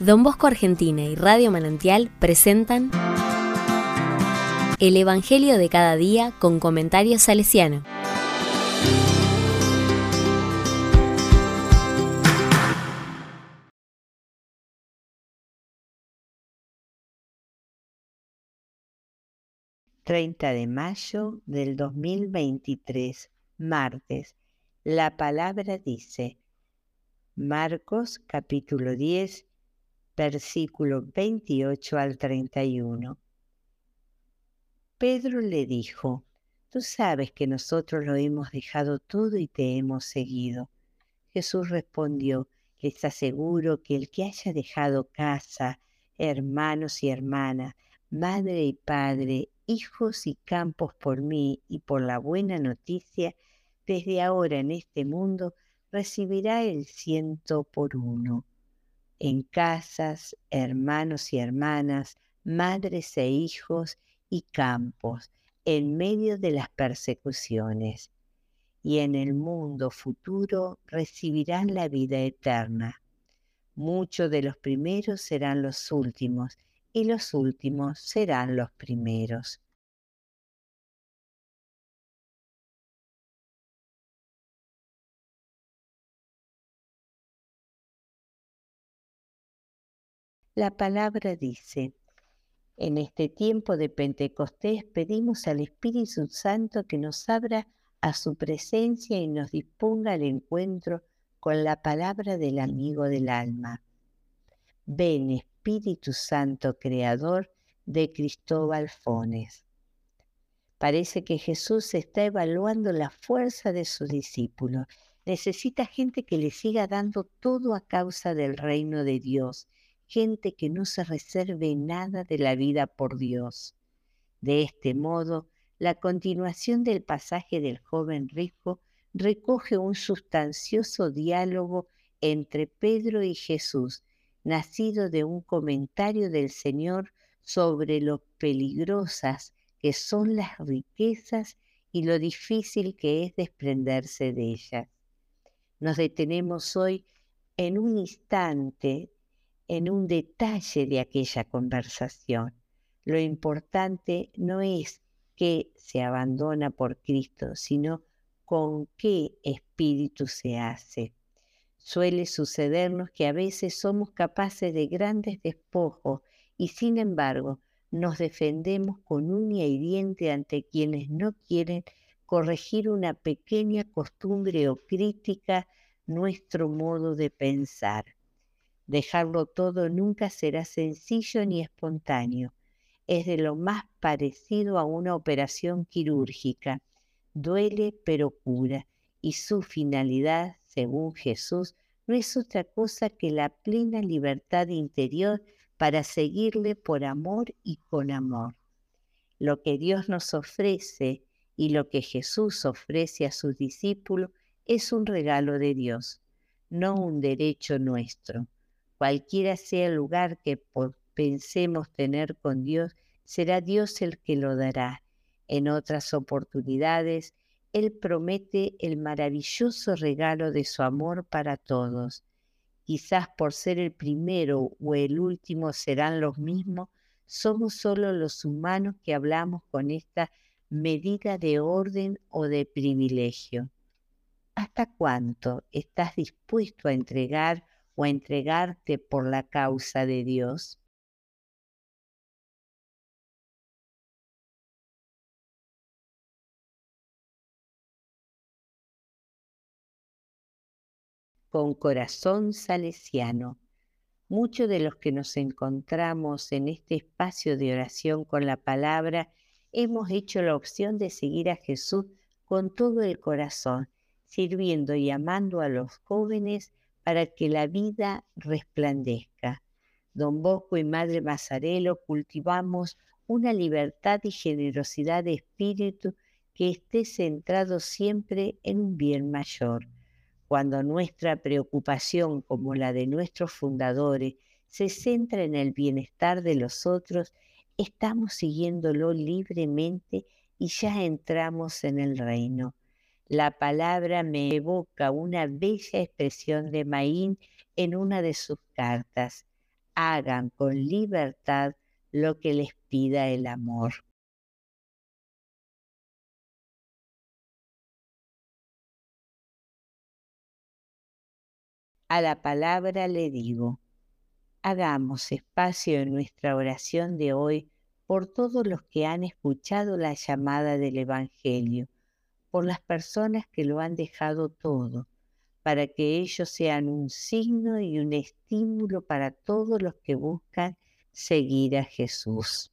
Don Bosco Argentina y Radio Manantial presentan El Evangelio de cada día con comentarios salesiano. ...30 de mayo del 2023, martes. La palabra dice... Marcos capítulo 10, versículo 28 al 31. Pedro le dijo, Tú sabes que nosotros lo hemos dejado todo y te hemos seguido. Jesús respondió, Les aseguro que el que haya dejado casa, hermanos y hermanas, madre y padre, hijos y campos por mí y por la buena noticia, desde ahora en este mundo recibirá el ciento por uno. En casas, hermanos y hermanas, madres e hijos y campos, en medio de las persecuciones. Y en el mundo futuro recibirán la vida eterna. Muchos de los primeros serán los últimos, y los últimos serán los primeros. La palabra dice, en este tiempo de Pentecostés pedimos al Espíritu Santo que nos abra a su presencia y nos disponga al encuentro con la palabra del amigo del alma. Ven Espíritu Santo Creador de Cristóbal Fones. Parece que Jesús está evaluando la fuerza de sus discípulos. Necesita gente que le siga dando todo a causa del reino de Dios gente que no se reserve nada de la vida por Dios. De este modo, la continuación del pasaje del joven rico recoge un sustancioso diálogo entre Pedro y Jesús, nacido de un comentario del Señor sobre lo peligrosas que son las riquezas y lo difícil que es desprenderse de ellas. Nos detenemos hoy en un instante en un detalle de aquella conversación. Lo importante no es que se abandona por Cristo, sino con qué espíritu se hace. Suele sucedernos que a veces somos capaces de grandes despojos y sin embargo nos defendemos con uña y diente ante quienes no quieren corregir una pequeña costumbre o crítica nuestro modo de pensar. Dejarlo todo nunca será sencillo ni espontáneo. Es de lo más parecido a una operación quirúrgica. Duele pero cura y su finalidad, según Jesús, no es otra cosa que la plena libertad interior para seguirle por amor y con amor. Lo que Dios nos ofrece y lo que Jesús ofrece a sus discípulos es un regalo de Dios, no un derecho nuestro. Cualquiera sea el lugar que pensemos tener con Dios, será Dios el que lo dará. En otras oportunidades, Él promete el maravilloso regalo de su amor para todos. Quizás por ser el primero o el último serán los mismos, somos solo los humanos que hablamos con esta medida de orden o de privilegio. ¿Hasta cuánto estás dispuesto a entregar o entregarte por la causa de Dios? Con corazón salesiano. Muchos de los que nos encontramos en este espacio de oración con la palabra hemos hecho la opción de seguir a Jesús con todo el corazón, sirviendo y amando a los jóvenes para que la vida resplandezca. Don Bosco y Madre Mazarelo cultivamos una libertad y generosidad de espíritu que esté centrado siempre en un bien mayor. Cuando nuestra preocupación, como la de nuestros fundadores, se centra en el bienestar de los otros, estamos siguiéndolo libremente y ya entramos en el reino. La palabra me evoca una bella expresión de Maín en una de sus cartas. hagan con libertad lo que les pida el amor. A la palabra le digo, hagamos espacio en nuestra oración de hoy por todos los que han escuchado la llamada del Evangelio, por las personas que lo han dejado todo, para que ellos sean un signo y un estímulo para todos los que buscan seguir a Jesús.